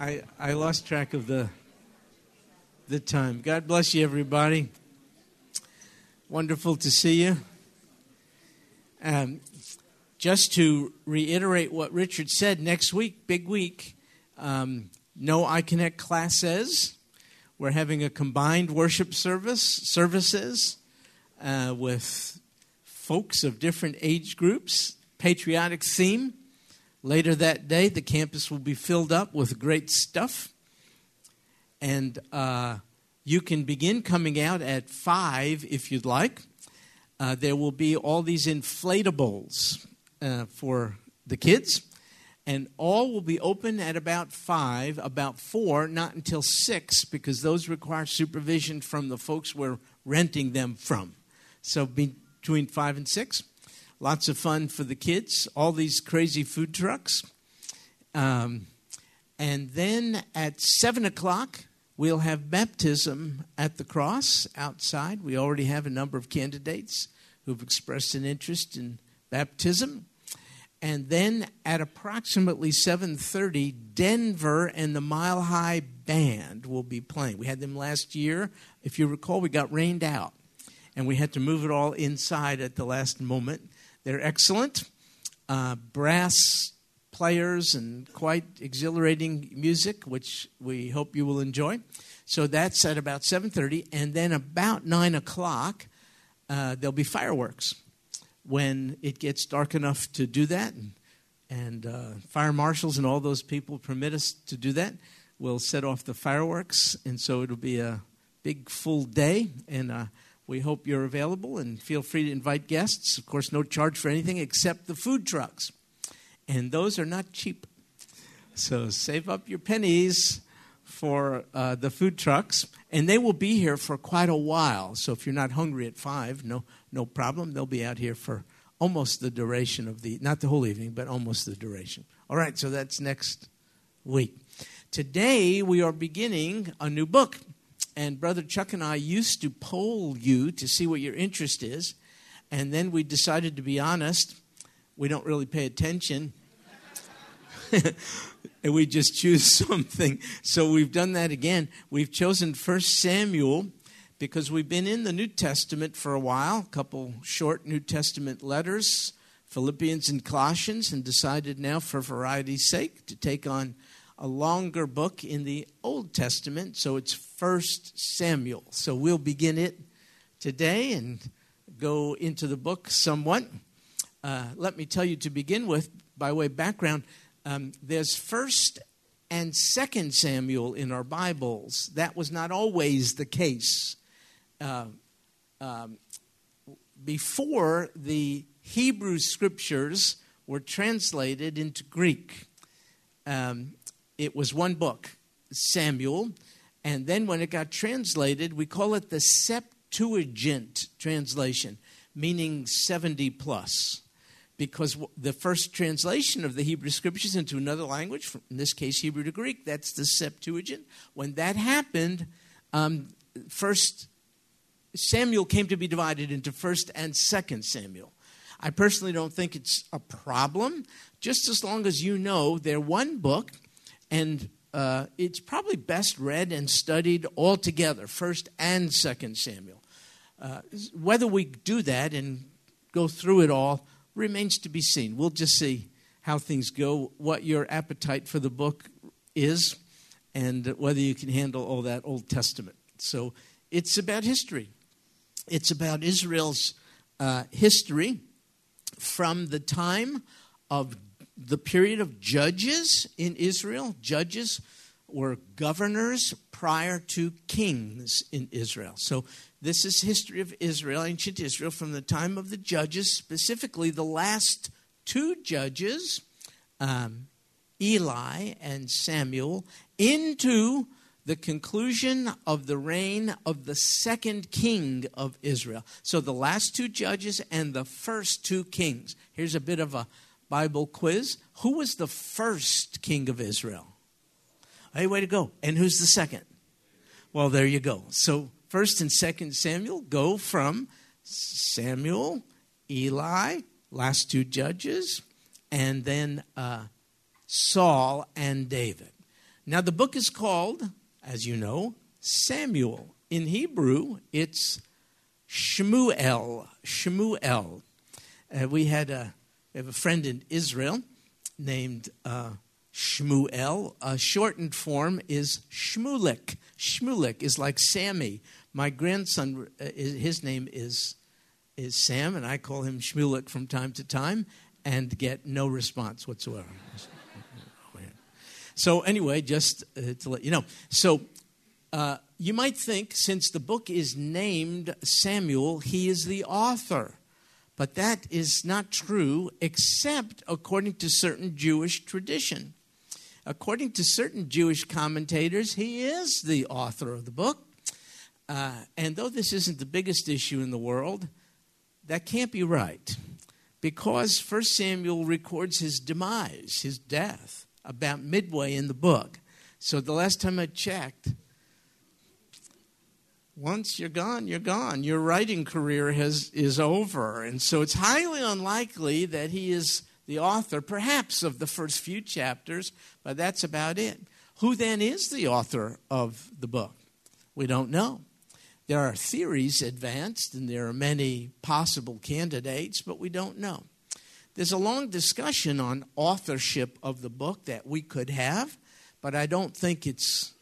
I, I lost track of the, the time. God bless you, everybody. Wonderful to see you. Um, just to reiterate what Richard said, next week, big week, um, no iConnect classes. We're having a combined worship service services uh, with folks of different age groups, patriotic theme. Later that day, the campus will be filled up with great stuff. And uh, you can begin coming out at 5 if you'd like. Uh, there will be all these inflatables uh, for the kids. And all will be open at about 5, about 4, not until 6, because those require supervision from the folks we're renting them from. So between 5 and 6. Lots of fun for the kids, all these crazy food trucks. Um, and then at 7 o'clock, we'll have baptism at the cross outside. We already have a number of candidates who've expressed an interest in baptism. And then at approximately 7:30, Denver and the Mile High Band will be playing. We had them last year. If you recall, we got rained out, and we had to move it all inside at the last moment. They're excellent. Uh, brass players and quite exhilarating music, which we hope you will enjoy. So that's at about 7:30, and then about nine o'clock, uh, there'll be fireworks. When it gets dark enough to do that, and, and uh, fire marshals and all those people permit us to do that, we'll set off the fireworks, and so it'll be a big full day. And uh, we hope you're available and feel free to invite guests. Of course, no charge for anything except the food trucks. And those are not cheap. So save up your pennies for uh, the food trucks. And they will be here for quite a while. So if you're not hungry at 5, no, no problem. They'll be out here for almost the duration of the, not the whole evening, but almost the duration. All right, so that's next week. Today we are beginning a new book. And Brother Chuck and I used to poll you to see what your interest is. And then we decided to be honest. We don't really pay attention. and we just choose something. So we've done that again. We've chosen First Samuel because we've been in the New Testament for a while, a couple short New Testament letters, Philippians and Colossians, and decided now, for variety's sake, to take on a longer book in the Old Testament, so it's First Samuel. So we'll begin it today and go into the book somewhat. Uh, let me tell you to begin with, by way of background, um, there's First and Second Samuel in our Bibles. That was not always the case. Uh, um, before the Hebrew scriptures were translated into Greek. Um, it was one book, Samuel. And then when it got translated, we call it the Septuagint translation, meaning 70 plus. Because the first translation of the Hebrew scriptures into another language, in this case Hebrew to Greek, that's the Septuagint. When that happened, um, first Samuel came to be divided into first and second Samuel. I personally don't think it's a problem, just as long as you know they're one book and uh, it's probably best read and studied all together, First and Second Samuel. Uh, whether we do that and go through it all remains to be seen. We'll just see how things go, what your appetite for the book is, and whether you can handle all that Old Testament. So it's about history. It's about Israel's uh, history from the time of the period of judges in Israel. Judges were governors prior to kings in Israel. So this is history of Israel, ancient Israel, from the time of the judges, specifically the last two judges, um, Eli and Samuel, into the conclusion of the reign of the second king of Israel. So the last two judges and the first two kings. Here's a bit of a Bible quiz. Who was the first king of Israel? Hey, way to go. And who's the second? Well, there you go. So, first and second Samuel go from Samuel, Eli, last two judges, and then uh, Saul and David. Now, the book is called, as you know, Samuel. In Hebrew, it's Shmuel. Shmuel. Uh, we had a, we have a friend in Israel named uh, Shmuel. A shortened form is Shmulik. Shmulik is like Sammy. My grandson, uh, his name is, is Sam, and I call him Shmulik from time to time and get no response whatsoever. So, anyway, just uh, to let you know. So, uh, you might think since the book is named Samuel, he is the author. But that is not true, except according to certain Jewish tradition. According to certain Jewish commentators, he is the author of the book. Uh, and though this isn't the biggest issue in the world, that can't be right. Because 1 Samuel records his demise, his death, about midway in the book. So the last time I checked, once you're gone, you're gone. Your writing career has, is over. And so it's highly unlikely that he is the author, perhaps, of the first few chapters, but that's about it. Who then is the author of the book? We don't know. There are theories advanced, and there are many possible candidates, but we don't know. There's a long discussion on authorship of the book that we could have, but I don't think it's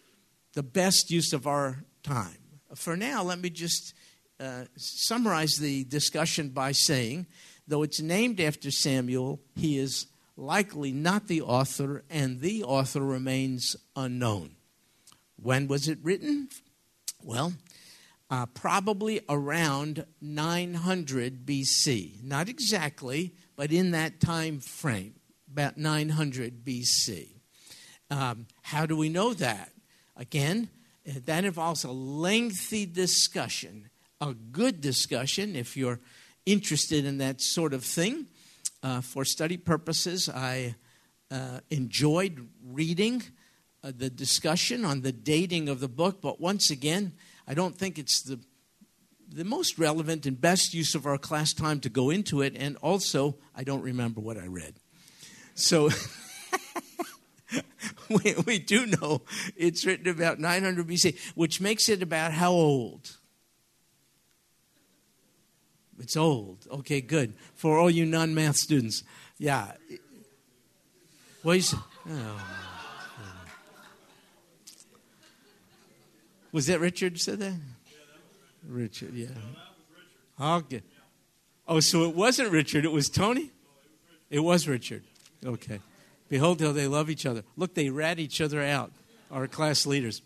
the best use of our time for now, let me just uh, summarize the discussion by saying, though it's named after Samuel, he is likely not the author, and the author remains unknown. When was it written? Well, uh, probably around 900 BC. Not exactly, but in that time frame, about 900 BC. Um, how do we know that? Again, that involves a lengthy discussion, a good discussion if you're interested in that sort of thing. Uh, for study purposes, I uh, enjoyed reading uh, the discussion on the dating of the book, but once again, I don't think it's the the most relevant and best use of our class time to go into it, and also I don't remember what I read. So we, we do know it's written about 900 BC, which makes it about how old? It's old. Okay, good. For all you non math students. Yeah. What is, oh. Was that Richard said that? Richard, yeah. Okay. Oh, so it wasn't Richard, it was Tony? It was Richard. Okay. Behold how they love each other. Look, they rat each other out, our class leaders.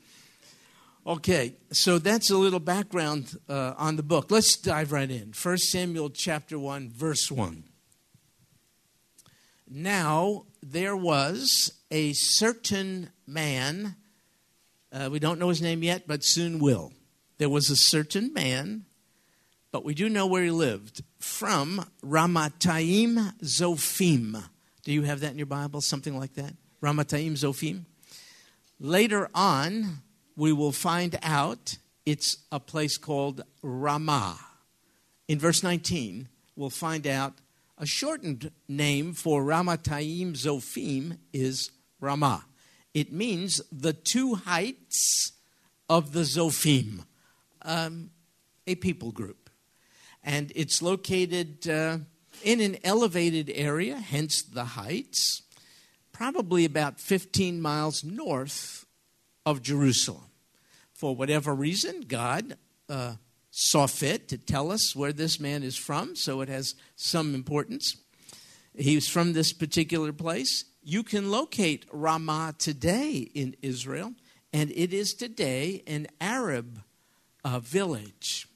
Okay, so that's a little background uh, on the book. Let's dive right in. 1 Samuel chapter 1, verse 1. Now there was a certain man, uh, we don't know his name yet, but soon will. There was a certain man, but we do know where he lived, from Ramathaim Zophim do you have that in your Bible? Something like that? Ramathaim Zophim. Later on, we will find out it's a place called Ramah. In verse 19, we'll find out a shortened name for Ramathaim Zophim is Ramah. It means the two heights of the Zophim, um, a people group. And it's located uh, in an elevated area, hence the heights, probably about 15 miles north of Jerusalem. For whatever reason, God uh, saw fit to tell us where this man is from, so it has some importance. He's from this particular place. You can locate Ramah today in Israel, and it is today an Arab uh, village.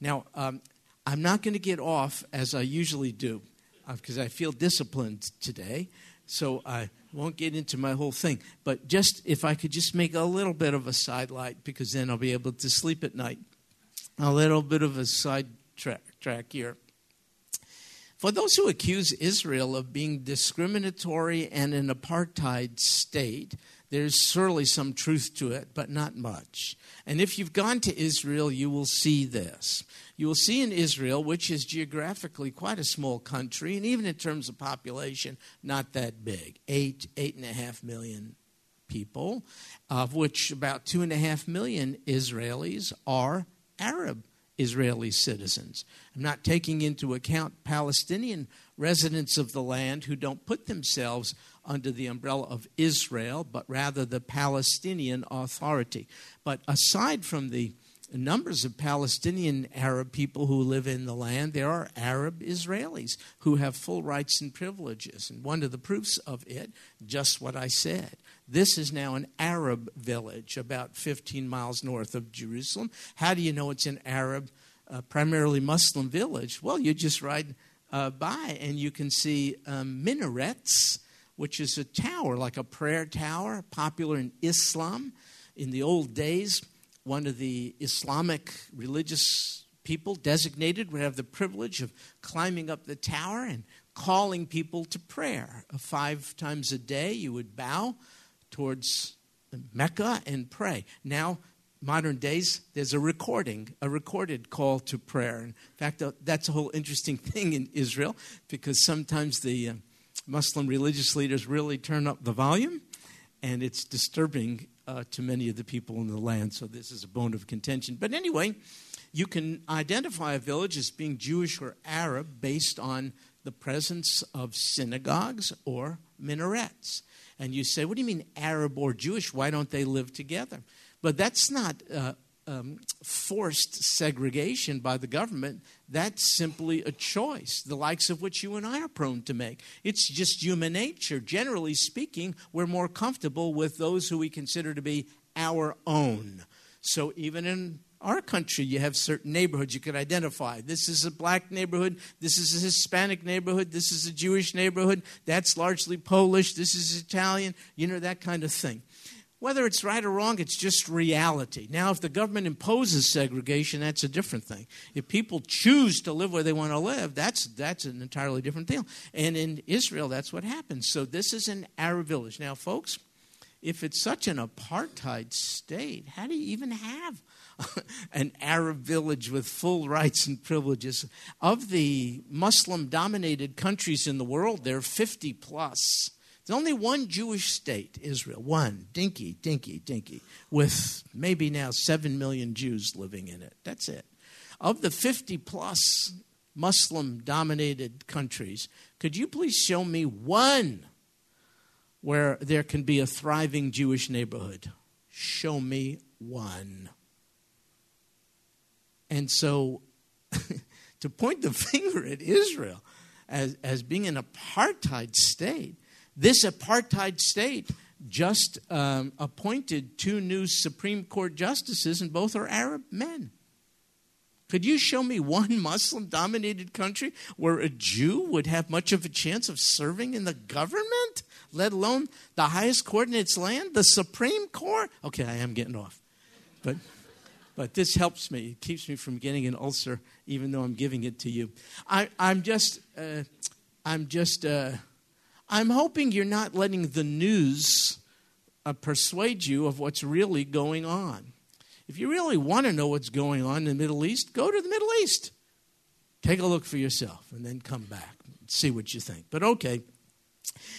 Now, um, I'm not going to get off as I usually do because uh, I feel disciplined today. So I won't get into my whole thing. But just if I could just make a little bit of a sidelight, because then I'll be able to sleep at night. A little bit of a side track, track here. For those who accuse Israel of being discriminatory and an apartheid state, there's surely some truth to it, but not much. And if you've gone to Israel, you will see this. You will see in Israel, which is geographically quite a small country, and even in terms of population, not that big eight, eight and a half million people, of which about two and a half million Israelis are Arab Israeli citizens. I'm not taking into account Palestinian residents of the land who don't put themselves under the umbrella of Israel, but rather the Palestinian Authority. But aside from the numbers of Palestinian Arab people who live in the land, there are Arab Israelis who have full rights and privileges. And one of the proofs of it, just what I said. This is now an Arab village about 15 miles north of Jerusalem. How do you know it's an Arab, uh, primarily Muslim village? Well, you just ride uh, by and you can see um, minarets, which is a tower, like a prayer tower, popular in Islam. In the old days, one of the Islamic religious people designated would have the privilege of climbing up the tower and calling people to prayer. Five times a day, you would bow towards Mecca and pray. Now, modern days, there's a recording, a recorded call to prayer. In fact, uh, that's a whole interesting thing in Israel because sometimes the uh, Muslim religious leaders really turn up the volume, and it's disturbing uh, to many of the people in the land. So, this is a bone of contention. But anyway, you can identify a village as being Jewish or Arab based on the presence of synagogues or minarets. And you say, what do you mean Arab or Jewish? Why don't they live together? But that's not uh, um, forced segregation by the government. That's simply a choice, the likes of which you and I are prone to make. It's just human nature. Generally speaking, we're more comfortable with those who we consider to be our own. So even in our country, you have certain neighborhoods you can identify. This is a black neighborhood. This is a Hispanic neighborhood. This is a Jewish neighborhood. That's largely Polish. This is Italian. You know, that kind of thing. Whether it's right or wrong, it's just reality. Now, if the government imposes segregation, that's a different thing. If people choose to live where they want to live, that's, that's an entirely different deal. And in Israel, that's what happens. So, this is an Arab village. Now, folks, if it's such an apartheid state, how do you even have an Arab village with full rights and privileges. Of the Muslim dominated countries in the world, there are 50 plus. There's only one Jewish state, Israel. One. Dinky, dinky, dinky. With maybe now 7 million Jews living in it. That's it. Of the 50 plus Muslim dominated countries, could you please show me one where there can be a thriving Jewish neighborhood? Show me one. And so to point the finger at Israel as, as being an apartheid state, this apartheid state just um, appointed two new Supreme Court justices, and both are Arab men. Could you show me one Muslim dominated country where a Jew would have much of a chance of serving in the government, let alone the highest court in its land, the Supreme Court? Okay, I am getting off. But. But this helps me. It keeps me from getting an ulcer, even though I'm giving it to you. I, am just, uh, I'm just, uh, I'm hoping you're not letting the news uh, persuade you of what's really going on. If you really want to know what's going on in the Middle East, go to the Middle East. Take a look for yourself and then come back and see what you think. But okay.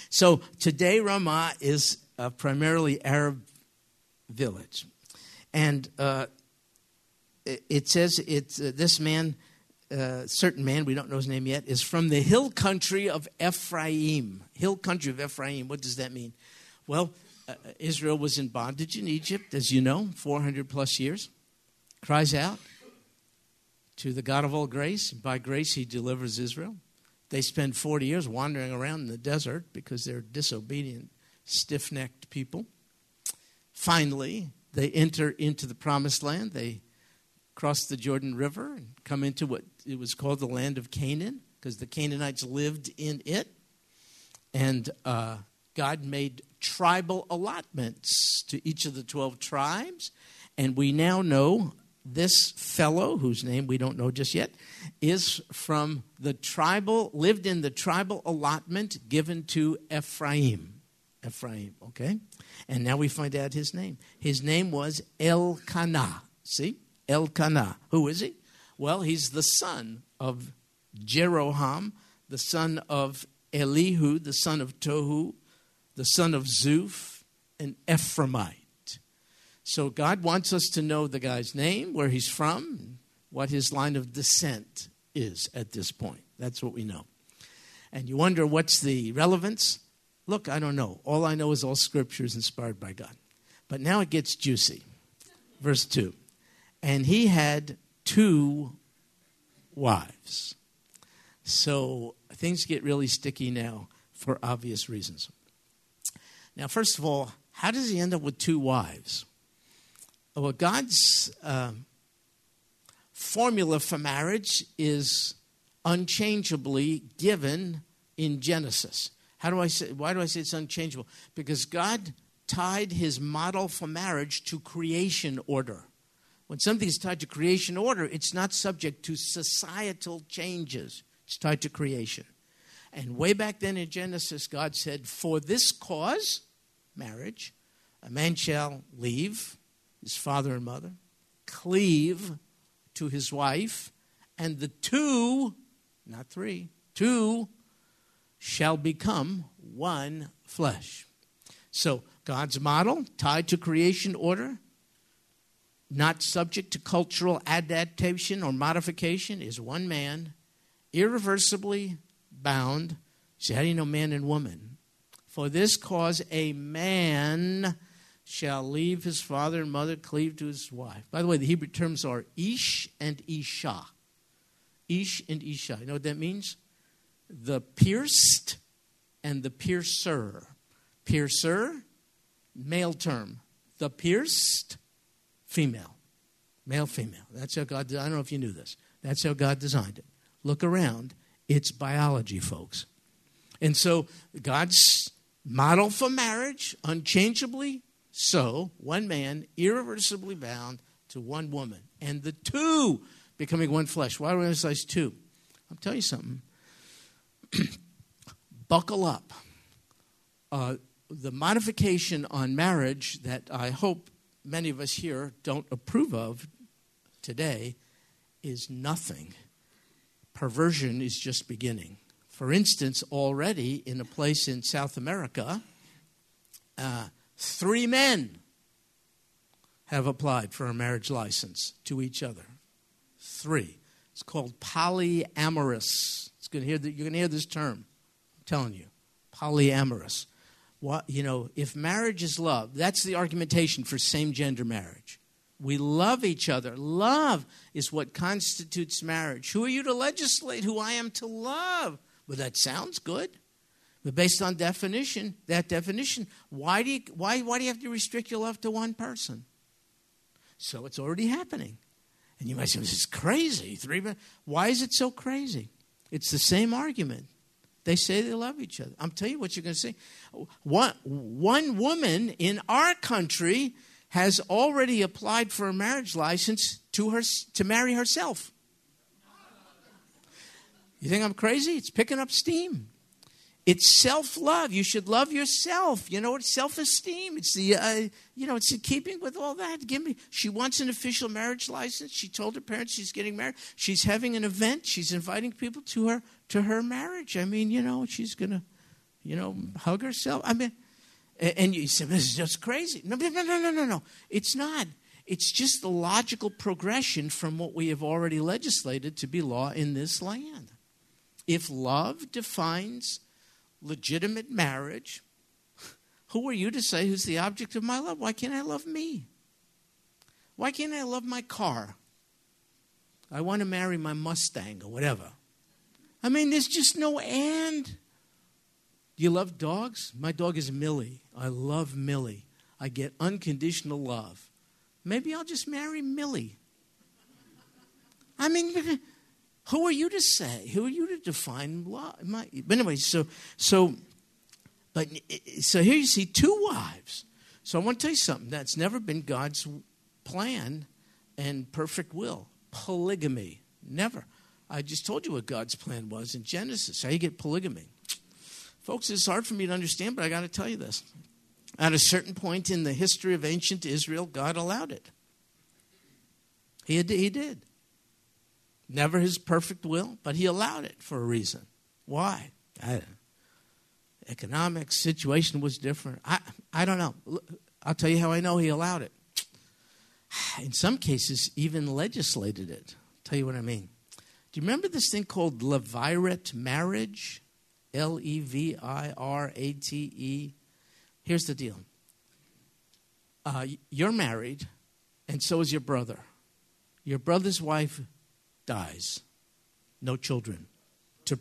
So today, Ramah is a primarily Arab village. And uh, it says it's uh, this man, uh, certain man, we don't know his name yet, is from the hill country of Ephraim. Hill country of Ephraim. What does that mean? Well, uh, Israel was in bondage in Egypt, as you know, 400 plus years. Cries out to the God of all grace. By grace, he delivers Israel. They spend 40 years wandering around in the desert because they're disobedient, stiff necked people. Finally, they enter into the promised land. They cross the Jordan River and come into what it was called the land of Canaan because the Canaanites lived in it. And uh, God made tribal allotments to each of the 12 tribes. And we now know this fellow, whose name we don't know just yet, is from the tribal, lived in the tribal allotment given to Ephraim. Ephraim, okay? And now we find out his name. His name was Elkanah. See? Elkanah. Who is he? Well, he's the son of Jeroham, the son of Elihu, the son of Tohu, the son of Zuf, an Ephraimite. So God wants us to know the guy's name, where he's from, what his line of descent is at this point. That's what we know. And you wonder what's the relevance? Look, I don't know. All I know is all scripture is inspired by God. But now it gets juicy. Verse 2. And he had two wives. So things get really sticky now for obvious reasons. Now, first of all, how does he end up with two wives? Well, God's uh, formula for marriage is unchangeably given in Genesis. How do I say why do I say it's unchangeable? Because God tied his model for marriage to creation order. When something is tied to creation order, it's not subject to societal changes. It's tied to creation. And way back then in Genesis, God said, For this cause, marriage, a man shall leave his father and mother, cleave to his wife, and the two, not three, two shall become one flesh. So, God's model, tied to creation order, not subject to cultural adaptation or modification, is one man, irreversibly bound. See, how do you know man and woman? For this cause, a man shall leave his father and mother, cleave to his wife. By the way, the Hebrew terms are ish and isha. Ish and isha. You know what that means? The pierced and the piercer. Piercer, male term. The pierced, female. Male, female. That's how God, I don't know if you knew this. That's how God designed it. Look around. It's biology, folks. And so God's model for marriage, unchangeably so, one man, irreversibly bound to one woman, and the two becoming one flesh. Why do I emphasize two? I'll tell you something. Buckle up. Uh, the modification on marriage that I hope many of us here don't approve of today is nothing perversion is just beginning. For instance, already in a place in South America, uh, three men have applied for a marriage license to each other. Three. It's called polyamorous. It's to hear the, you're going to hear this term. I'm telling you, polyamorous. What, you know, if marriage is love, that's the argumentation for same gender marriage. We love each other. Love is what constitutes marriage. Who are you to legislate who I am to love? Well, that sounds good. But based on definition, that definition, why do you, why, why do you have to restrict your love to one person? So it's already happening. And you might say, this is crazy. Three, why is it so crazy? It's the same argument. They say they love each other. I'm telling you what you're going to see. One, one woman in our country has already applied for a marriage license to, her, to marry herself. You think I'm crazy? It's picking up steam. It's self love. You should love yourself. You know, it's self esteem. It's the, uh, you know, it's in keeping with all that. Give me. She wants an official marriage license. She told her parents she's getting married. She's having an event. She's inviting people to her to her marriage. I mean, you know, she's gonna, you know, hug herself. I mean, and you say, this is just crazy. No, no, no, no, no, no. It's not. It's just the logical progression from what we have already legislated to be law in this land. If love defines legitimate marriage, who are you to say who's the object of my love? Why can't I love me? Why can't I love my car? I want to marry my Mustang or whatever. I mean, there's just no end. You love dogs? My dog is Millie. I love Millie. I get unconditional love. Maybe I'll just marry Millie. I mean, who are you to say? Who are you to define love? My, but anyway, so so, but so here you see two wives. So I want to tell you something that's never been God's plan and perfect will. Polygamy, never. I just told you what God's plan was in Genesis. How you get polygamy. Folks, it's hard for me to understand, but I got to tell you this. At a certain point in the history of ancient Israel, God allowed it. He, he did. Never his perfect will, but he allowed it for a reason. Why? Economic situation was different. I, I don't know. I'll tell you how I know he allowed it. In some cases, even legislated it. I'll tell you what I mean. Do you remember this thing called levirate marriage? L E V I R A T E. Here's the deal uh, you're married, and so is your brother. Your brother's wife dies, no children. To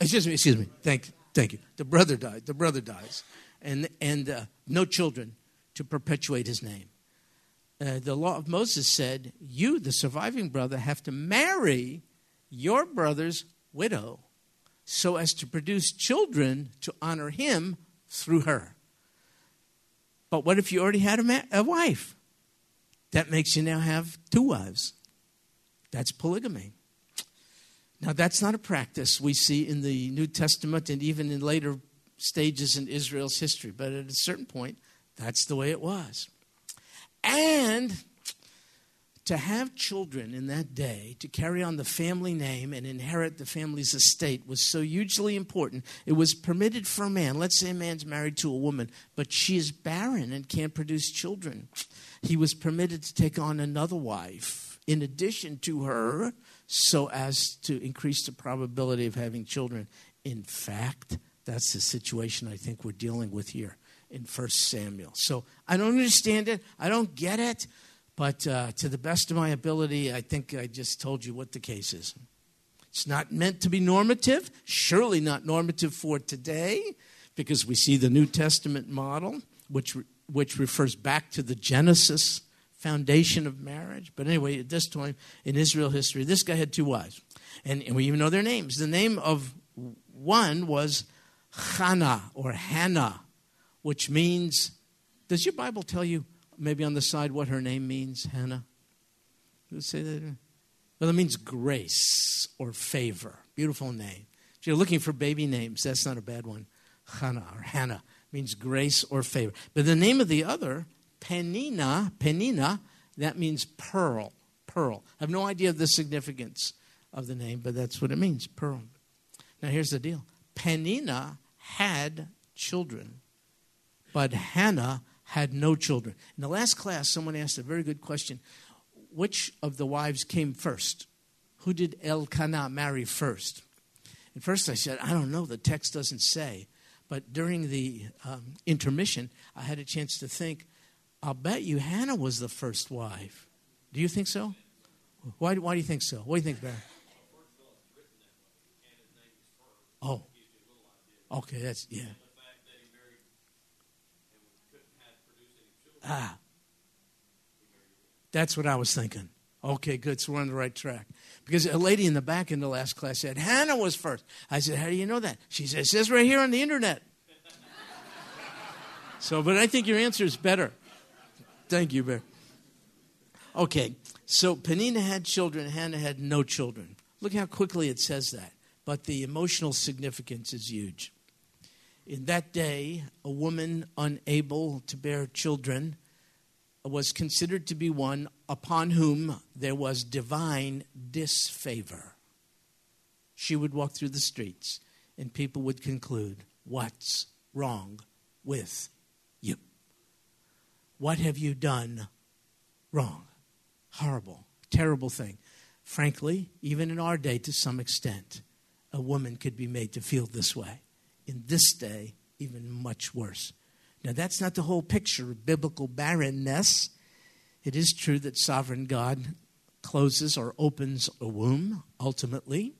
excuse me, excuse me. Thank, thank you. The brother died. The brother dies, and and uh, no children to perpetuate his name. Uh, the law of Moses said, "You, the surviving brother, have to marry your brother's widow, so as to produce children to honor him through her." But what if you already had a, ma- a wife? That makes you now have two wives. That's polygamy. Now, that's not a practice we see in the New Testament and even in later stages in Israel's history, but at a certain point, that's the way it was. And to have children in that day, to carry on the family name and inherit the family's estate was so hugely important. It was permitted for a man. Let's say a man's married to a woman, but she is barren and can't produce children. He was permitted to take on another wife in addition to her so as to increase the probability of having children. In fact, that's the situation I think we're dealing with here in 1 Samuel. So I don't understand it. I don't get it. But uh, to the best of my ability, I think I just told you what the case is. It's not meant to be normative, surely not normative for today, because we see the New Testament model, which, which refers back to the Genesis foundation of marriage. But anyway, at this time in Israel history, this guy had two wives. And, and we even know their names. The name of one was Hannah or Hannah, which means, does your Bible tell you maybe on the side what her name means, Hannah? Who say that? Well, it means grace or favor. Beautiful name. If you're looking for baby names, that's not a bad one. Hannah or Hannah means grace or favor. But the name of the other, Penina, Penina, that means pearl. Pearl. I have no idea of the significance of the name, but that's what it means, pearl. Now here's the deal. Penina had children, but Hannah had no children. In the last class, someone asked a very good question Which of the wives came first? Who did Elkanah marry first? At first, I said, I don't know, the text doesn't say. But during the um, intermission, I had a chance to think, I'll bet you Hannah was the first wife. Do you think so? Why, why do you think so? What do you think, Barry? Oh. Okay, that's, yeah. Ah. That's what I was thinking. Okay, good. So we're on the right track. Because a lady in the back in the last class said, Hannah was first. I said, How do you know that? She said, It says right here on the internet. so, but I think your answer is better. Thank you, Bear. Okay, so Penina had children, Hannah had no children. Look how quickly it says that. But the emotional significance is huge. In that day, a woman unable to bear children was considered to be one upon whom there was divine disfavor. She would walk through the streets, and people would conclude, What's wrong with you? What have you done wrong? Horrible, terrible thing. Frankly, even in our day, to some extent, a woman could be made to feel this way in this day, even much worse. Now, that's not the whole picture of biblical barrenness. It is true that sovereign God closes or opens a womb, ultimately.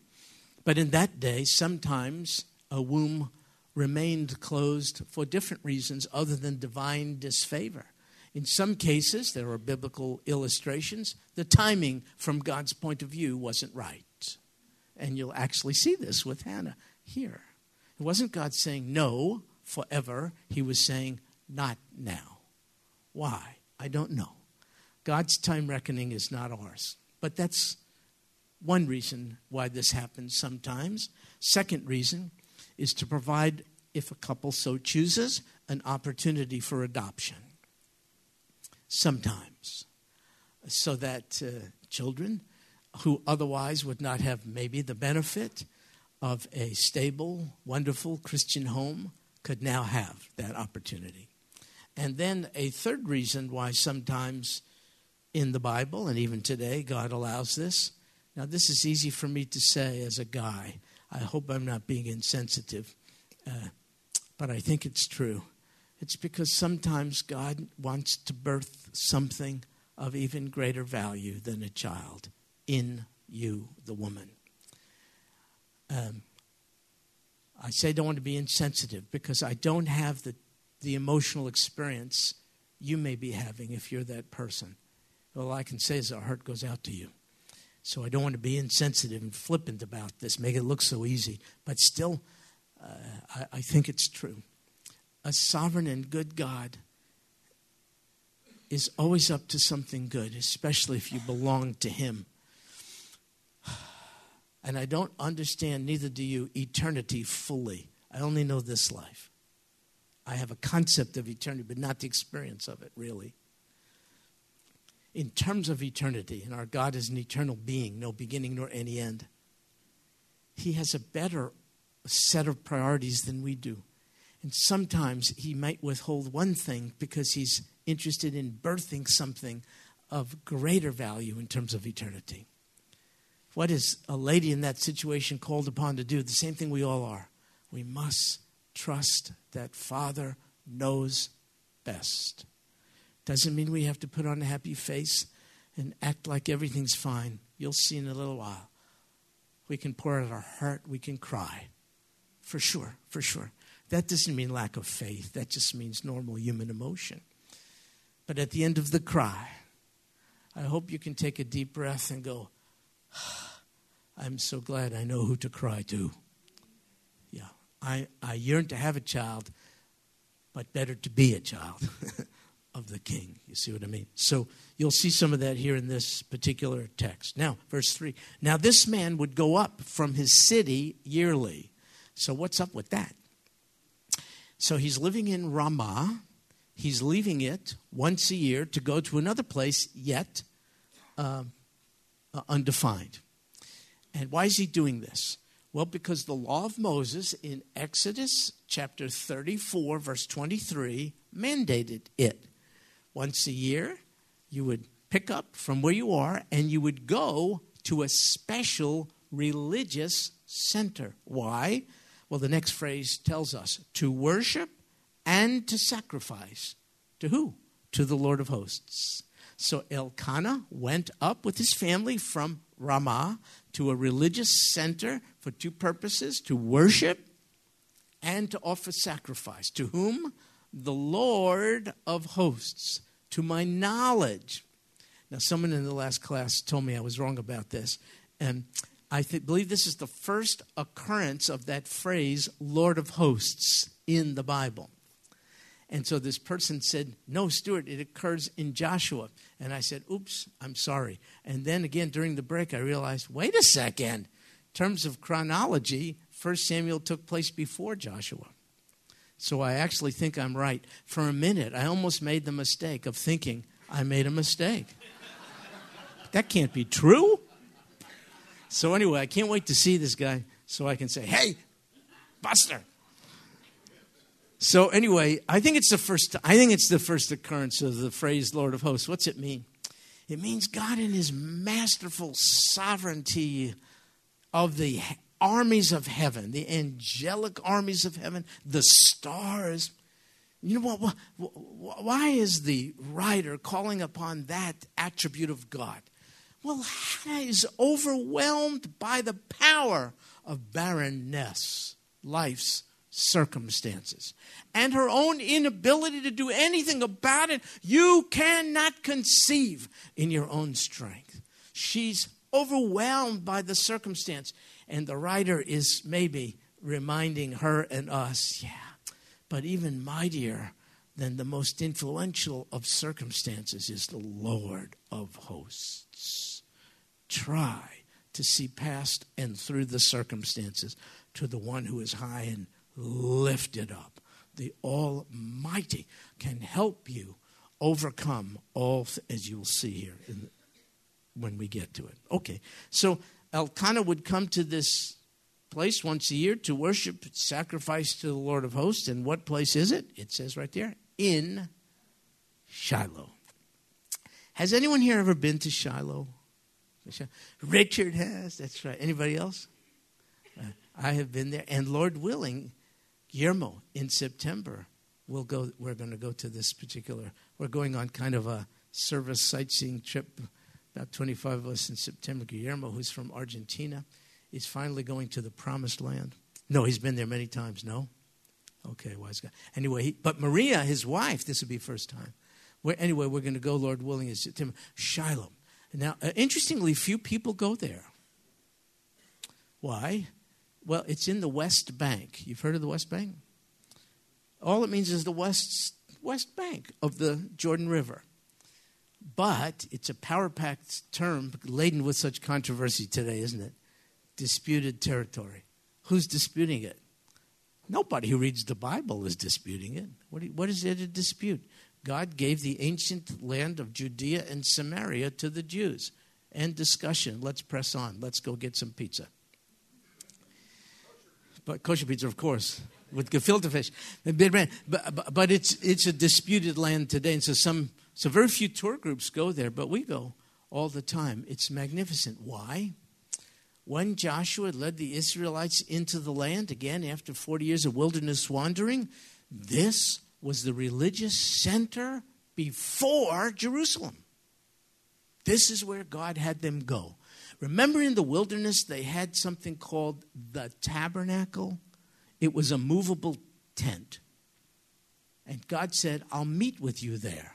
But in that day, sometimes a womb remained closed for different reasons other than divine disfavor. In some cases, there are biblical illustrations. The timing from God's point of view wasn't right. And you'll actually see this with Hannah here. It wasn't God saying no forever, He was saying not now. Why? I don't know. God's time reckoning is not ours. But that's one reason why this happens sometimes. Second reason is to provide, if a couple so chooses, an opportunity for adoption. Sometimes. So that uh, children who otherwise would not have maybe the benefit of a stable, wonderful Christian home could now have that opportunity. And then a third reason why sometimes in the Bible and even today God allows this. Now, this is easy for me to say as a guy. I hope I'm not being insensitive, uh, but I think it's true. It's because sometimes God wants to birth something of even greater value than a child in you, the woman. Um, I say I don't want to be insensitive because I don't have the, the emotional experience you may be having if you're that person. All I can say is our heart goes out to you. So I don't want to be insensitive and flippant about this, make it look so easy. But still, uh, I, I think it's true. A sovereign and good God is always up to something good, especially if you belong to Him. And I don't understand, neither do you, eternity fully. I only know this life. I have a concept of eternity, but not the experience of it, really. In terms of eternity, and our God is an eternal being, no beginning nor any end, He has a better set of priorities than we do. And sometimes He might withhold one thing because He's interested in birthing something of greater value in terms of eternity. What is a lady in that situation called upon to do? The same thing we all are. We must trust that Father knows best. Doesn't mean we have to put on a happy face and act like everything's fine. You'll see in a little while. We can pour out our heart, we can cry. For sure, for sure. That doesn't mean lack of faith, that just means normal human emotion. But at the end of the cry, I hope you can take a deep breath and go, I'm so glad I know who to cry to. Yeah, I, I yearn to have a child, but better to be a child of the king. You see what I mean? So you'll see some of that here in this particular text. Now, verse 3. Now, this man would go up from his city yearly. So, what's up with that? So, he's living in Ramah. He's leaving it once a year to go to another place yet uh, uh, undefined. And why is he doing this? Well, because the law of Moses in Exodus chapter 34, verse 23, mandated it. Once a year, you would pick up from where you are and you would go to a special religious center. Why? Well, the next phrase tells us to worship and to sacrifice. To who? To the Lord of hosts. So Elkanah went up with his family from Ramah to a religious center for two purposes to worship and to offer sacrifice. To whom? The Lord of hosts. To my knowledge. Now, someone in the last class told me I was wrong about this. And I th- believe this is the first occurrence of that phrase, Lord of hosts, in the Bible. And so this person said, No, Stuart, it occurs in Joshua. And I said, Oops, I'm sorry. And then again during the break, I realized, wait a second. In terms of chronology, 1 Samuel took place before Joshua. So I actually think I'm right. For a minute, I almost made the mistake of thinking I made a mistake. that can't be true. So anyway, I can't wait to see this guy so I can say, Hey, Buster, so anyway, I think it's the first. I think it's the first occurrence of the phrase "Lord of Hosts." What's it mean? It means God in His masterful sovereignty of the armies of heaven, the angelic armies of heaven, the stars. You know what? Why is the writer calling upon that attribute of God? Well, Hannah is overwhelmed by the power of barrenness, life's circumstances and her own inability to do anything about it, you cannot conceive in your own strength. She's overwhelmed by the circumstance. And the writer is maybe reminding her and us, yeah, but even mightier than the most influential of circumstances is the Lord of hosts. Try to see past and through the circumstances to the one who is high and lifted up. The Almighty can help you overcome all, as you will see here the, when we get to it. Okay, so Elkanah would come to this place once a year to worship, sacrifice to the Lord of hosts. And what place is it? It says right there, in Shiloh. Has anyone here ever been to Shiloh? Richard has. That's right. Anybody else? Uh, I have been there, and Lord willing, Guillermo in September we'll go. We're going to go to this particular. We're going on kind of a service sightseeing trip. About 25 of us in September. Guillermo, who's from Argentina, is finally going to the Promised Land. No, he's been there many times. No, okay, wise guy. Anyway, he, but Maria, his wife, this will be first time. We're, anyway, we're going to go, Lord willing, in September. Shiloh. Now, uh, interestingly, few people go there. Why? Well, it's in the West Bank. You've heard of the West Bank? All it means is the west, west bank of the Jordan River. But it's a power packed term laden with such controversy today, isn't it? Disputed territory. Who's disputing it? Nobody who reads the Bible is disputing it. What, you, what is there to dispute? God gave the ancient land of Judea and Samaria to the Jews. End discussion. Let's press on. Let's go get some pizza. But kosher pizza, of course with gefilte fish. But, but it's, it's a disputed land today. And so some, so very few tour groups go there, but we go all the time. It's magnificent. Why? When Joshua led the Israelites into the land, again, after 40 years of wilderness wandering, this was the religious center before Jerusalem. This is where God had them go. Remember in the wilderness, they had something called the tabernacle? It was a movable tent. And God said, I'll meet with you there.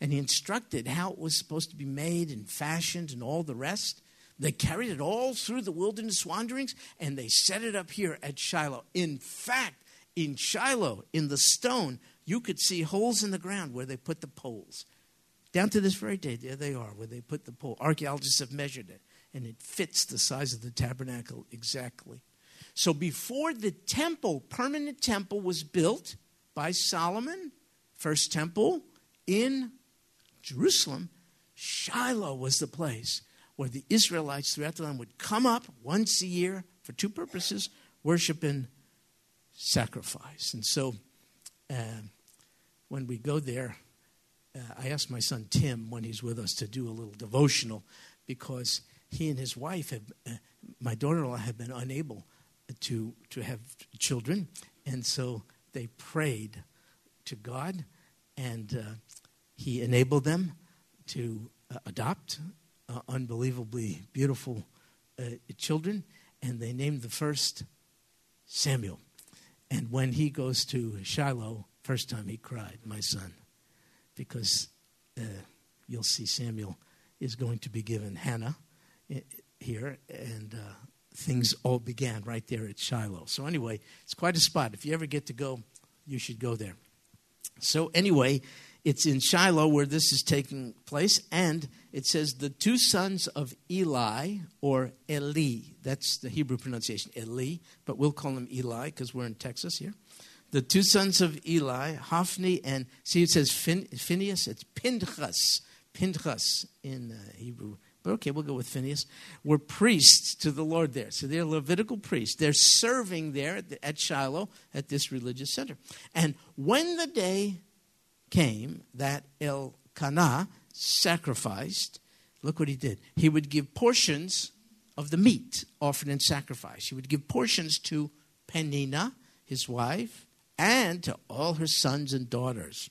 And He instructed how it was supposed to be made and fashioned and all the rest. They carried it all through the wilderness wanderings and they set it up here at Shiloh. In fact, in Shiloh, in the stone, you could see holes in the ground where they put the poles. Down to this very day, there they are, where they put the pole. Archaeologists have measured it, and it fits the size of the tabernacle exactly. So before the temple, permanent temple, was built by Solomon, first temple in Jerusalem, Shiloh was the place where the Israelites throughout the land would come up once a year for two purposes worship and sacrifice. And so uh, when we go there, uh, I asked my son Tim when he's with us to do a little devotional because he and his wife have, uh, my daughter in law, have been unable to, to have children. And so they prayed to God, and uh, He enabled them to uh, adopt uh, unbelievably beautiful uh, children. And they named the first Samuel. And when he goes to Shiloh, first time he cried, my son, because uh, you'll see Samuel is going to be given Hannah here, and uh, things all began right there at Shiloh. So, anyway, it's quite a spot. If you ever get to go, you should go there. So, anyway, it's in Shiloh where this is taking place, and it says the two sons of Eli, or Eli, that's the Hebrew pronunciation, Eli, but we'll call him Eli because we're in Texas here. The two sons of Eli, Hophni and, see, it says fin, Phinehas, it's Pinchas, Pinchas in uh, Hebrew but okay, we'll go with Phinehas, were priests to the Lord there. So they're Levitical priests. They're serving there at Shiloh at this religious center. And when the day came that Elkanah sacrificed, look what he did. He would give portions of the meat offered in sacrifice. He would give portions to Penina, his wife, and to all her sons and daughters.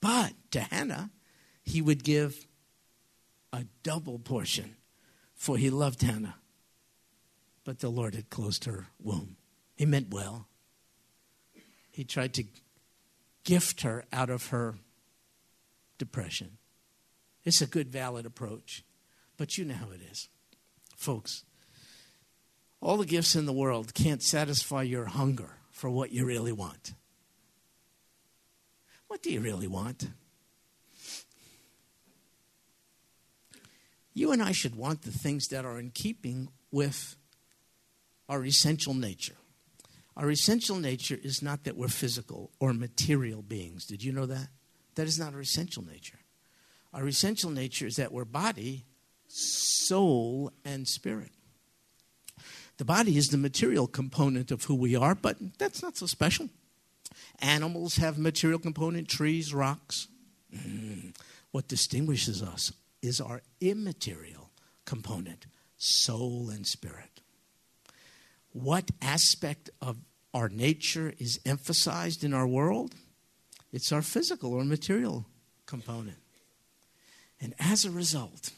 But to Hannah, he would give a double portion, for he loved Hannah. But the Lord had closed her womb. He meant well. He tried to gift her out of her depression. It's a good, valid approach. But you know how it is. Folks, all the gifts in the world can't satisfy your hunger for what you really want. What do you really want? you and I should want the things that are in keeping with our essential nature. Our essential nature is not that we're physical or material beings. Did you know that? That is not our essential nature. Our essential nature is that we're body, soul, and spirit. The body is the material component of who we are, but that's not so special. Animals have material component, trees, rocks. Mm. What distinguishes us is our immaterial component, soul and spirit. What aspect of our nature is emphasized in our world? It's our physical or material component. And as a result,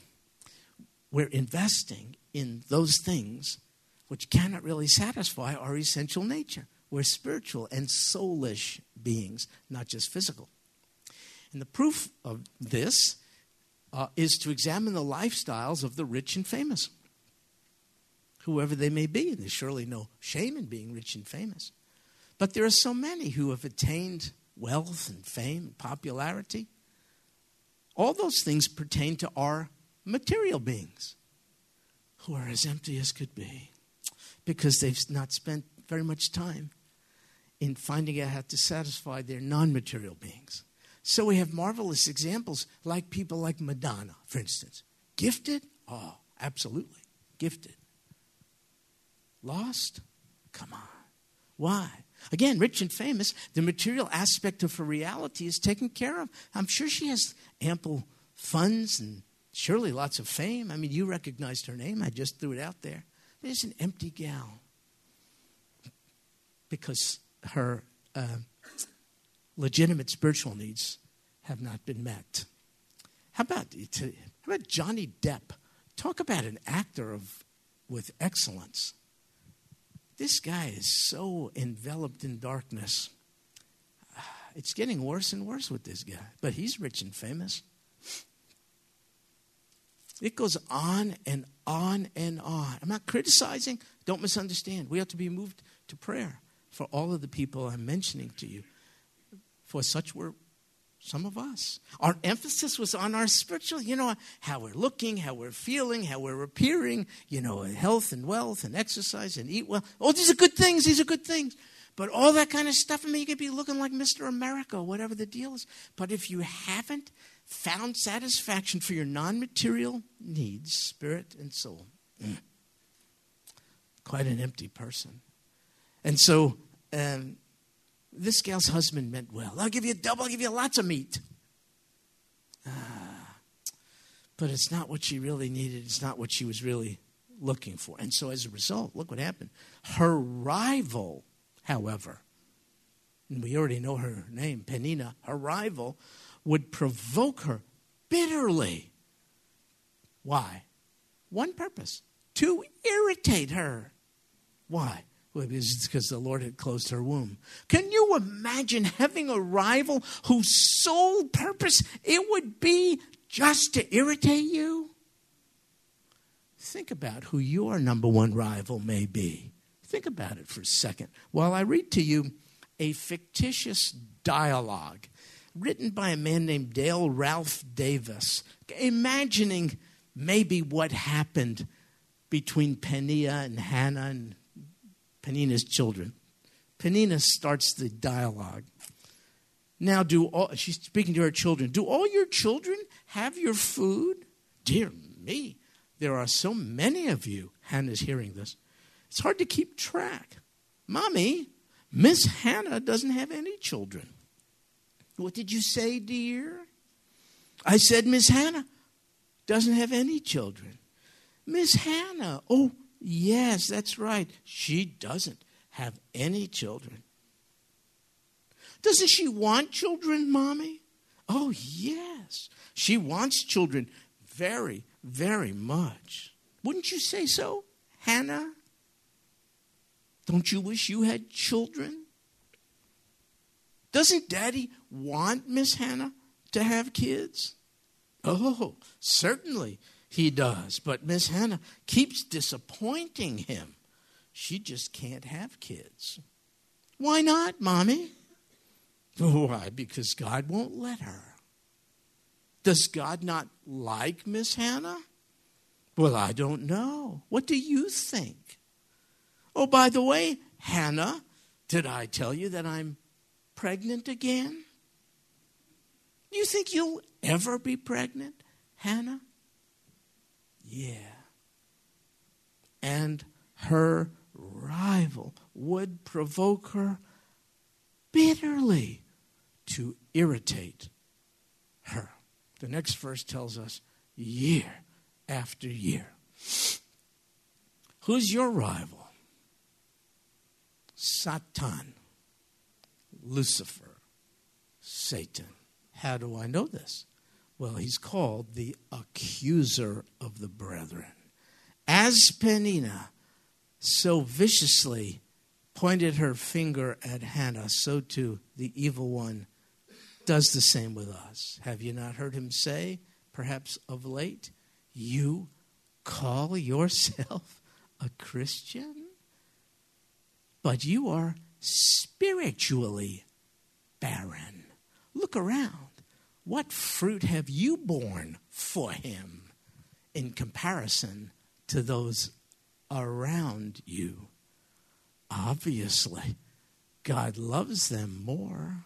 we're investing in those things which cannot really satisfy our essential nature. We're spiritual and soulish beings, not just physical. And the proof of this uh, is to examine the lifestyles of the rich and famous, whoever they may be. And there's surely no shame in being rich and famous. But there are so many who have attained wealth and fame and popularity. All those things pertain to our material beings who are as empty as could be because they've not spent very much time in finding out how to satisfy their non material beings. So we have marvelous examples like people like Madonna, for instance. Gifted? Oh, absolutely. Gifted. Lost? Come on. Why? Again, rich and famous, the material aspect of her reality is taken care of. I'm sure she has ample funds and surely lots of fame. I mean, you recognized her name. I just threw it out there. But it's an empty gal because her uh, legitimate spiritual needs have not been met. How about, how about Johnny Depp? Talk about an actor of, with excellence. This guy is so enveloped in darkness. It's getting worse and worse with this guy, but he's rich and famous. It goes on and on and on. I'm not criticizing. Don't misunderstand. We have to be moved to prayer for all of the people I'm mentioning to you. For such were some of us. Our emphasis was on our spiritual, you know, how we're looking, how we're feeling, how we're appearing, you know, health and wealth and exercise and eat well. Oh, these are good things. These are good things. But all that kind of stuff, I mean, you could be looking like Mr. America, whatever the deal is. But if you haven't found satisfaction for your non material needs, spirit and soul, mm, quite an empty person. And so, um, this gal's husband meant well. I'll give you double, I'll give you lots of meat. Ah, but it's not what she really needed, it's not what she was really looking for. And so, as a result, look what happened. Her rival, however, and we already know her name, Penina, her rival, would provoke her bitterly. Why? One purpose to irritate her. Why? It's because the Lord had closed her womb. Can you imagine having a rival whose sole purpose it would be just to irritate you? Think about who your number one rival may be. Think about it for a second while I read to you a fictitious dialogue written by a man named Dale Ralph Davis, imagining maybe what happened between Peninnah and Hannah and Penina's children. Penina starts the dialogue. Now, do all, she's speaking to her children. Do all your children have your food? Dear me, there are so many of you. Hannah's hearing this. It's hard to keep track. Mommy, Miss Hannah doesn't have any children. What did you say, dear? I said, Miss Hannah doesn't have any children. Miss Hannah, oh, Yes, that's right. She doesn't have any children. Doesn't she want children, Mommy? Oh, yes. She wants children very, very much. Wouldn't you say so, Hannah? Don't you wish you had children? Doesn't Daddy want Miss Hannah to have kids? Oh, certainly he does. But Miss Hannah keeps disappointing him. She just can't have kids. Why not, Mommy? Why? Because God won't let her. Does God not like Miss Hannah? Well, I don't know. What do you think? Oh, by the way, Hannah, did I tell you that I'm pregnant again? You think you'll ever be pregnant, Hannah? Yeah. And her rival would provoke her bitterly to irritate her. The next verse tells us year after year. Who's your rival? Satan, Lucifer, Satan. How do I know this? Well, he's called the accuser of the brethren. As Penina so viciously pointed her finger at Hannah, so too the evil one does the same with us. Have you not heard him say, perhaps of late, you call yourself a Christian? But you are spiritually barren. Look around. What fruit have you borne for him in comparison to those around you? Obviously, God loves them more.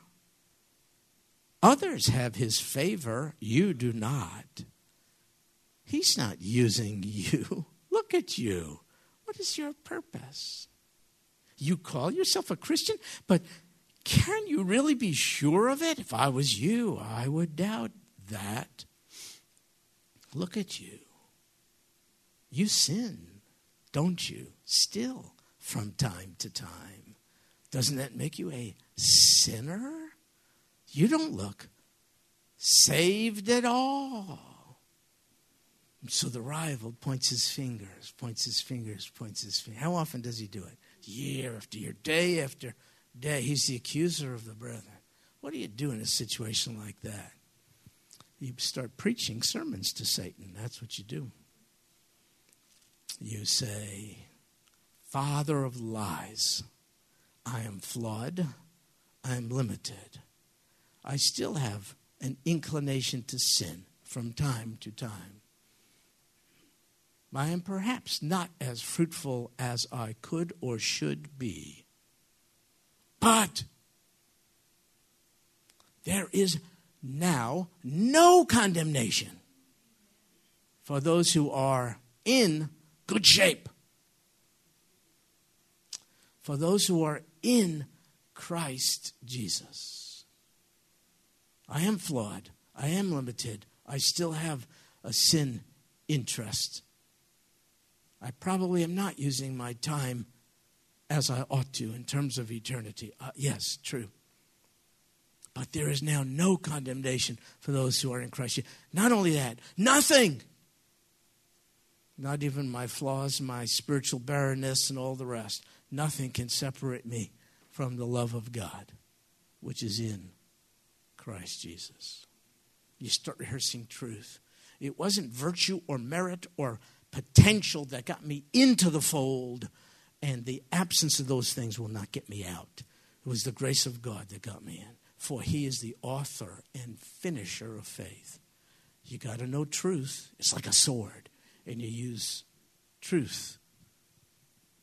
Others have his favor, you do not. He's not using you. Look at you. What is your purpose? You call yourself a Christian, but can you really be sure of it? If I was you, I would doubt that. Look at you. You sin, don't you? Still, from time to time. Doesn't that make you a sinner? You don't look saved at all. So the rival points his fingers, points his fingers, points his fingers. How often does he do it? Year after year, day after day. He's the accuser of the brethren. What do you do in a situation like that? You start preaching sermons to Satan. That's what you do. You say, Father of lies, I am flawed, I am limited. I still have an inclination to sin from time to time. I am perhaps not as fruitful as I could or should be. But there is now no condemnation for those who are in good shape. For those who are in Christ Jesus. I am flawed. I am limited. I still have a sin interest. I probably am not using my time as I ought to in terms of eternity. Uh, yes, true. But there is now no condemnation for those who are in Christ. Not only that, nothing. Not even my flaws, my spiritual barrenness, and all the rest. Nothing can separate me from the love of God, which is in Christ Jesus. You start rehearsing truth. It wasn't virtue or merit or potential that got me into the fold, and the absence of those things will not get me out. It was the grace of God that got me in, for He is the author and finisher of faith. You got to know truth. It's like a sword, and you use truth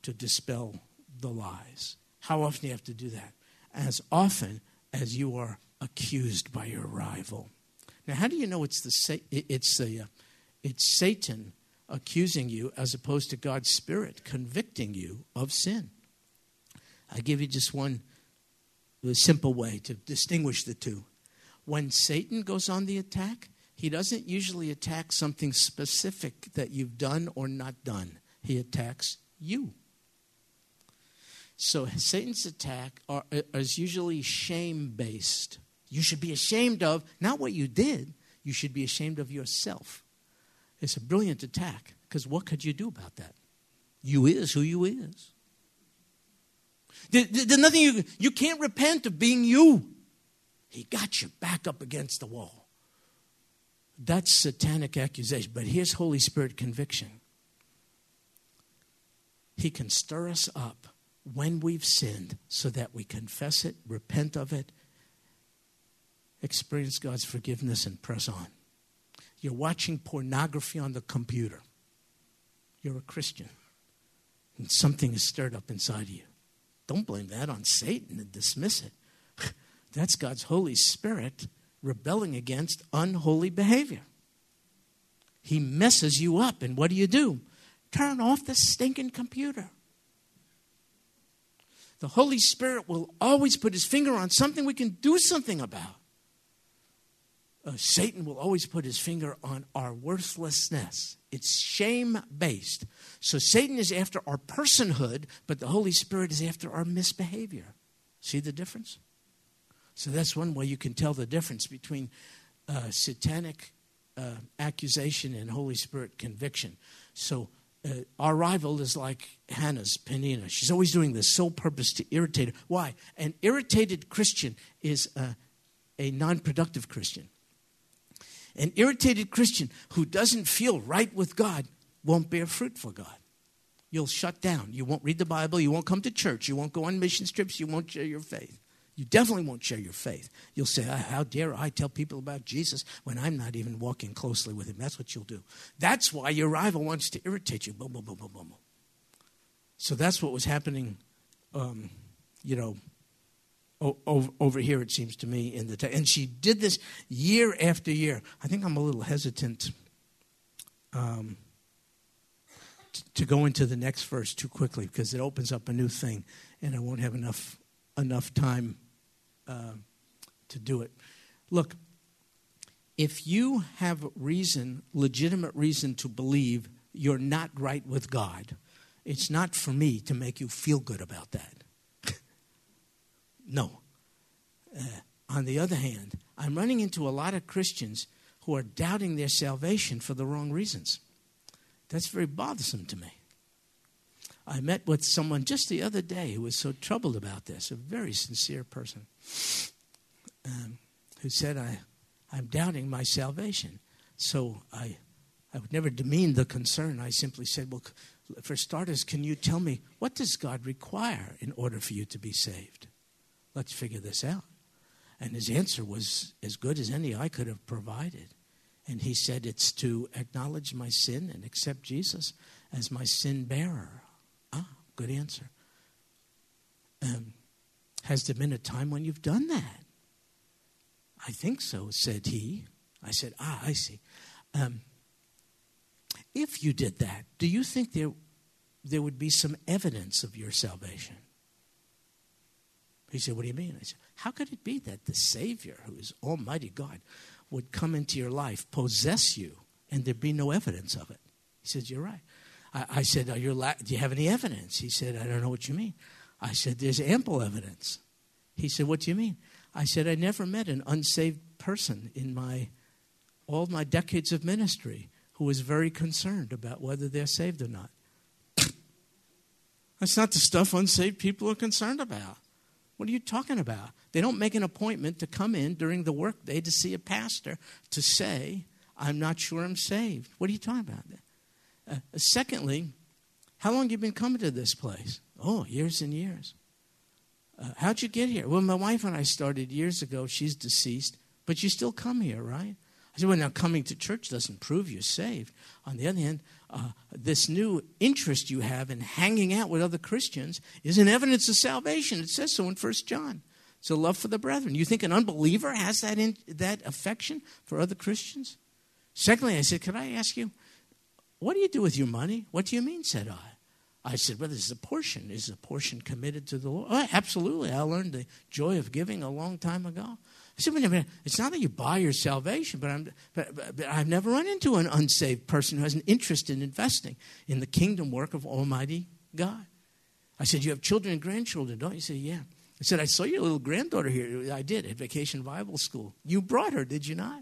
to dispel the lies. How often do you have to do that? As often as you are accused by your rival. Now, how do you know it's the it's the uh, it's Satan accusing you as opposed to God's Spirit convicting you of sin? I give you just one simple way to distinguish the two. When Satan goes on the attack, he doesn't usually attack something specific that you've done or not done. He attacks you. So Satan's attack are, is usually shame based you should be ashamed of not what you did, you should be ashamed of yourself. It's a brilliant attack because what could you do about that? You is who you is. There's nothing you, you can't repent of being you. He got you back up against the wall. That's satanic accusation. But here's Holy Spirit conviction. He can stir us up when we've sinned so that we confess it, repent of it, experience God's forgiveness and press on. You're watching pornography on the computer. You're a Christian. And something is stirred up inside of you. Don't blame that on Satan and dismiss it. That's God's Holy Spirit rebelling against unholy behavior. He messes you up, and what do you do? Turn off the stinking computer. The Holy Spirit will always put his finger on something we can do something about. Uh, Satan will always put his finger on our worthlessness. It's shame based. So Satan is after our personhood, but the Holy Spirit is after our misbehavior. See the difference? So that's one way you can tell the difference between uh, satanic uh, accusation and Holy Spirit conviction. So uh, our rival is like Hannah's Penina. She's always doing this sole purpose to irritate her. Why? An irritated Christian is a, a non productive Christian. An irritated Christian who doesn't feel right with God won't bear fruit for God. You'll shut down. You won't read the Bible. You won't come to church. You won't go on mission trips. You won't share your faith. You definitely won't share your faith. You'll say, How dare I tell people about Jesus when I'm not even walking closely with him? That's what you'll do. That's why your rival wants to irritate you. Boom, boom, boom, boom, boom. So that's what was happening, um, you know, over, here, it seems to me. in the te- And she did this year after year. I think I'm a little hesitant um, to go into the next verse too quickly because it opens up a new thing, and I won't have enough enough time uh, to do it. Look, if you have reason, legitimate reason to believe you're not right with God, it's not for me to make you feel good about that. No. Uh, on the other hand, I'm running into a lot of Christians who are doubting their salvation for the wrong reasons. That's very bothersome to me. I met with someone just the other day who was so troubled about this, a very sincere person, um, who said, I, I'm doubting my salvation. So I, I would never demean the concern. I simply said, Well, for starters, can you tell me what does God require in order for you to be saved? Let's figure this out. And his answer was as good as any I could have provided. And he said, It's to acknowledge my sin and accept Jesus as my sin bearer. Ah, good answer. Um, has there been a time when you've done that? I think so, said he. I said, Ah, I see. Um, if you did that, do you think there, there would be some evidence of your salvation? He said, What do you mean? I said, How could it be that the Savior, who is Almighty God, would come into your life, possess you, and there'd be no evidence of it? He said, You're right. I, I said, Are you la- Do you have any evidence? He said, I don't know what you mean. I said, There's ample evidence. He said, What do you mean? I said, I never met an unsaved person in my all my decades of ministry who was very concerned about whether they're saved or not. That's not the stuff unsaved people are concerned about. What are you talking about? They don't make an appointment to come in during the workday to see a pastor to say, I'm not sure I'm saved. What are you talking about? Uh, secondly, how long you been coming to this place? Oh, years and years. Uh, how'd you get here? Well, my wife and I started years ago. She's deceased, but you still come here, right? I said, well, now coming to church doesn't prove you're saved. On the other hand, uh, this new interest you have in hanging out with other Christians is an evidence of salvation. It says so in First John. It's a love for the brethren. You think an unbeliever has that, in, that affection for other Christians? Secondly, I said, could I ask you, what do you do with your money? What do you mean, said I. I said, Well, this is a portion. Is a portion committed to the Lord? Oh, absolutely. I learned the joy of giving a long time ago. I said, well, It's not that you buy your salvation, but, I'm, but, but, but I've never run into an unsaved person who has an interest in investing in the kingdom work of Almighty God. I said, You have children and grandchildren, don't you? He said, Yeah. I said, I saw your little granddaughter here. I did at Vacation Bible School. You brought her, did you not?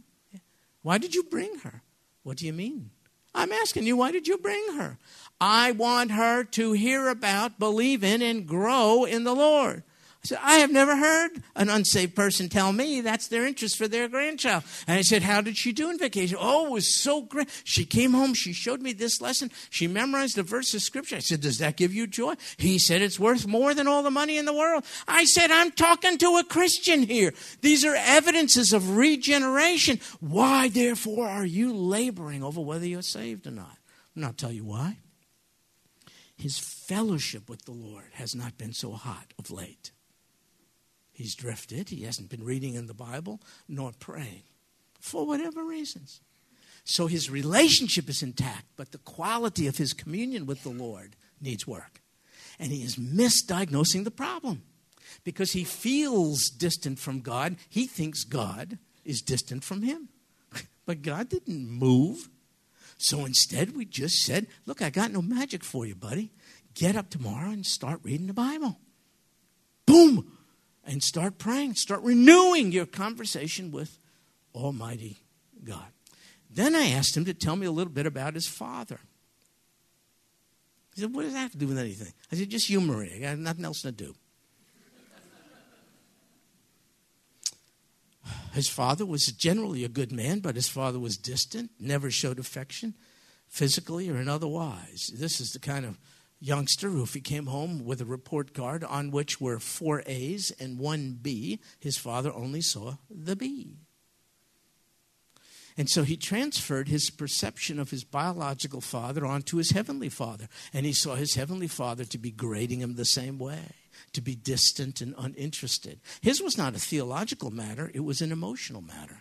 Why did you bring her? What do you mean? I'm asking you, why did you bring her? I want her to hear about, believe in, and grow in the Lord. I said, I have never heard an unsaved person tell me that's their interest for their grandchild. And I said, How did she do in vacation? Oh, it was so great. She came home, she showed me this lesson. She memorized a verse of scripture. I said, Does that give you joy? He said, It's worth more than all the money in the world. I said, I'm talking to a Christian here. These are evidences of regeneration. Why, therefore, are you laboring over whether you're saved or not? And I'll tell you why. His fellowship with the Lord has not been so hot of late. He's drifted. He hasn't been reading in the Bible nor praying for whatever reasons. So his relationship is intact, but the quality of his communion with the Lord needs work. and he is misdiagnosing the problem because he feels distant from God. He thinks God is distant from him. But God didn't move. So instead, we just said, Look, I got no magic for you, buddy. Get up tomorrow and start reading the Bible. Boom! And start praying. Start renewing your conversation with Almighty God. Then I asked him to tell me a little bit about his father. He said, What does that have to do with anything? I said, Just humor it. I got nothing else to do. His father was generally a good man, but his father was distant, never showed affection, physically or in otherwise. This is the kind of youngster who, came home with a report card on which were four A's and one B, his father only saw the B. And so he transferred his perception of his biological father onto his heavenly father. And he saw his heavenly father to be grading him the same way, to be distant and uninterested. His was not a theological matter, it was an emotional matter.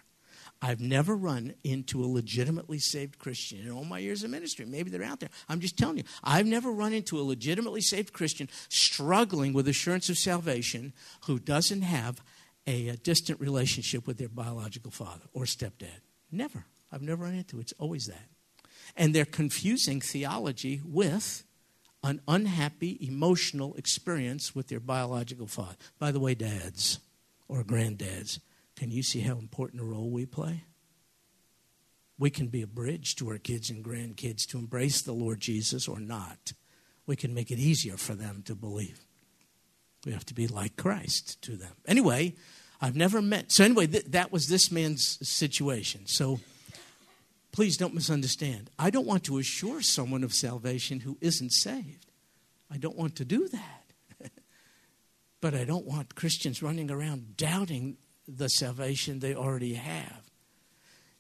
I've never run into a legitimately saved Christian in all my years of ministry. Maybe they're out there. I'm just telling you, I've never run into a legitimately saved Christian struggling with assurance of salvation who doesn't have a, a distant relationship with their biological father or stepdad. Never. I've never run into it. It's always that. And they're confusing theology with an unhappy emotional experience with their biological father. By the way, dads or granddads, can you see how important a role we play? We can be a bridge to our kids and grandkids to embrace the Lord Jesus or not. We can make it easier for them to believe. We have to be like Christ to them. Anyway, I've never met. So, anyway, th- that was this man's situation. So, please don't misunderstand. I don't want to assure someone of salvation who isn't saved. I don't want to do that. but I don't want Christians running around doubting the salvation they already have.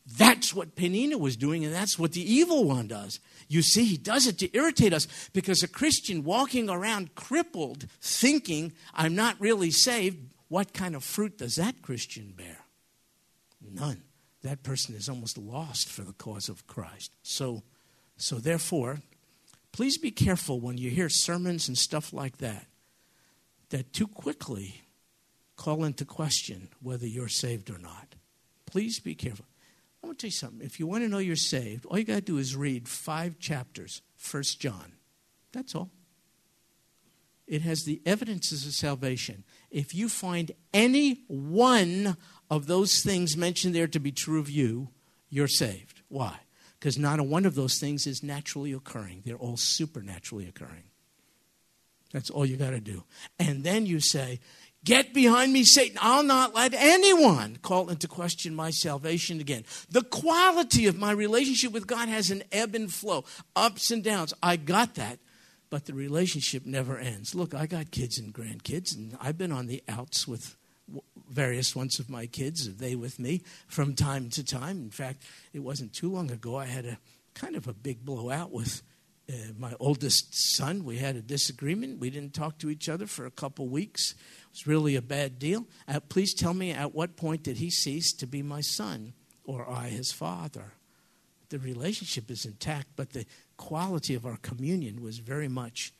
That's what Penina was doing, and that's what the evil one does. You see, he does it to irritate us because a Christian walking around crippled, thinking, I'm not really saved, what kind of fruit does that Christian bear? None. That person is almost lost for the cause of Christ. So, so therefore, please be careful when you hear sermons and stuff like that, that too quickly call into question whether you're saved or not. Please be careful. I want to tell you something. If you want to know you're saved, all you got to do is read five chapters, First John. That's all. It has the evidences of salvation if you find any one of those things mentioned there to be true of you, you're saved. Why? Because not a one of those things is naturally occurring, they're all supernaturally occurring. That's all you got to do. And then you say, Get behind me, Satan. I'll not let anyone call into question my salvation again. The quality of my relationship with God has an ebb and flow, ups and downs. I got that but the relationship never ends. Look, I got kids and grandkids, and I've been on the outs with various ones of my kids, they with me from time to time. In fact, it wasn't too long ago I had a kind of a big blowout with uh, my oldest son. We had a disagreement. We didn't talk to each other for a couple weeks. It was really a bad deal. Uh, please tell me at what point did he cease to be my son or I his father? The relationship is intact, but the quality of our communion was very much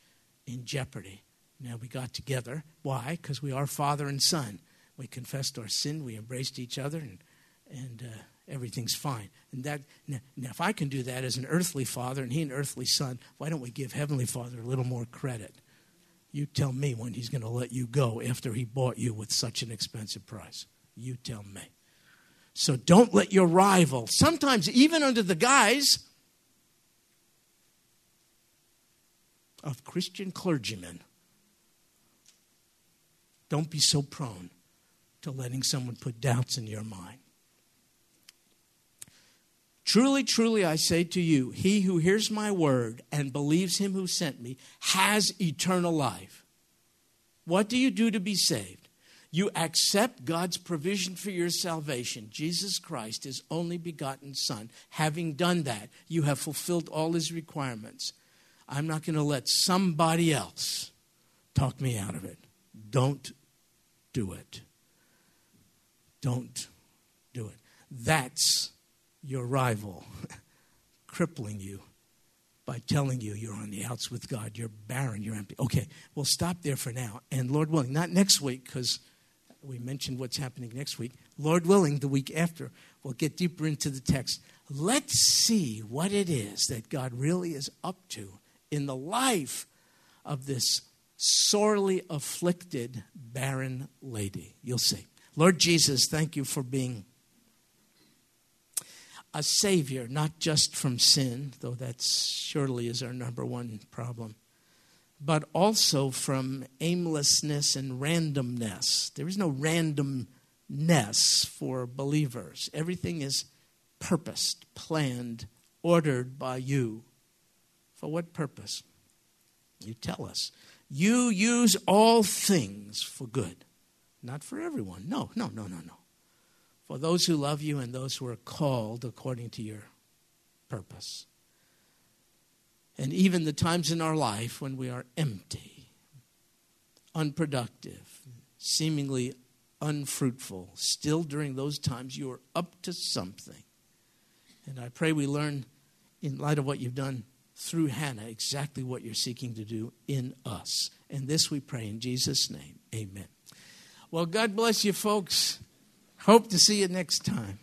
in jeopardy. Now we got together. Why? Because we are father and son. We confessed our sin, we embraced each other, and, and uh, everything's fine. And that now, now, if I can do that as an earthly father and he an earthly son, why don't we give Heavenly Father a little more credit? You tell me when he's going to let you go after he bought you with such an expensive price. You tell me. So don't let your rival, sometimes even under the guise of Christian clergymen. Don't be so prone to letting someone put doubts in your mind. Truly, truly, I say to you, he who hears my word and believes him who sent me has eternal life. What do you do to be saved? You accept God's provision for your salvation, Jesus Christ, his only begotten Son. Having done that, you have fulfilled all his requirements. I'm not going to let somebody else talk me out of it. Don't do it. Don't do it. That's your rival crippling you by telling you you're on the outs with God, you're barren, you're empty. Okay, we'll stop there for now. And Lord willing, not next week, because we mentioned what's happening next week. Lord willing, the week after, we'll get deeper into the text. Let's see what it is that God really is up to in the life of this sorely afflicted, barren lady. You'll see. Lord Jesus, thank you for being a savior, not just from sin, though that surely is our number one problem, but also from aimlessness and randomness. There is no randomness for believers, everything is purposed, planned, ordered by you. For what purpose? You tell us. You use all things for good, not for everyone. No, no, no, no, no. For those who love you and those who are called according to your purpose. And even the times in our life when we are empty, unproductive, seemingly unfruitful, still during those times you are up to something. And I pray we learn, in light of what you've done through Hannah, exactly what you're seeking to do in us. And this we pray in Jesus' name. Amen. Well, God bless you, folks. Hope to see you next time.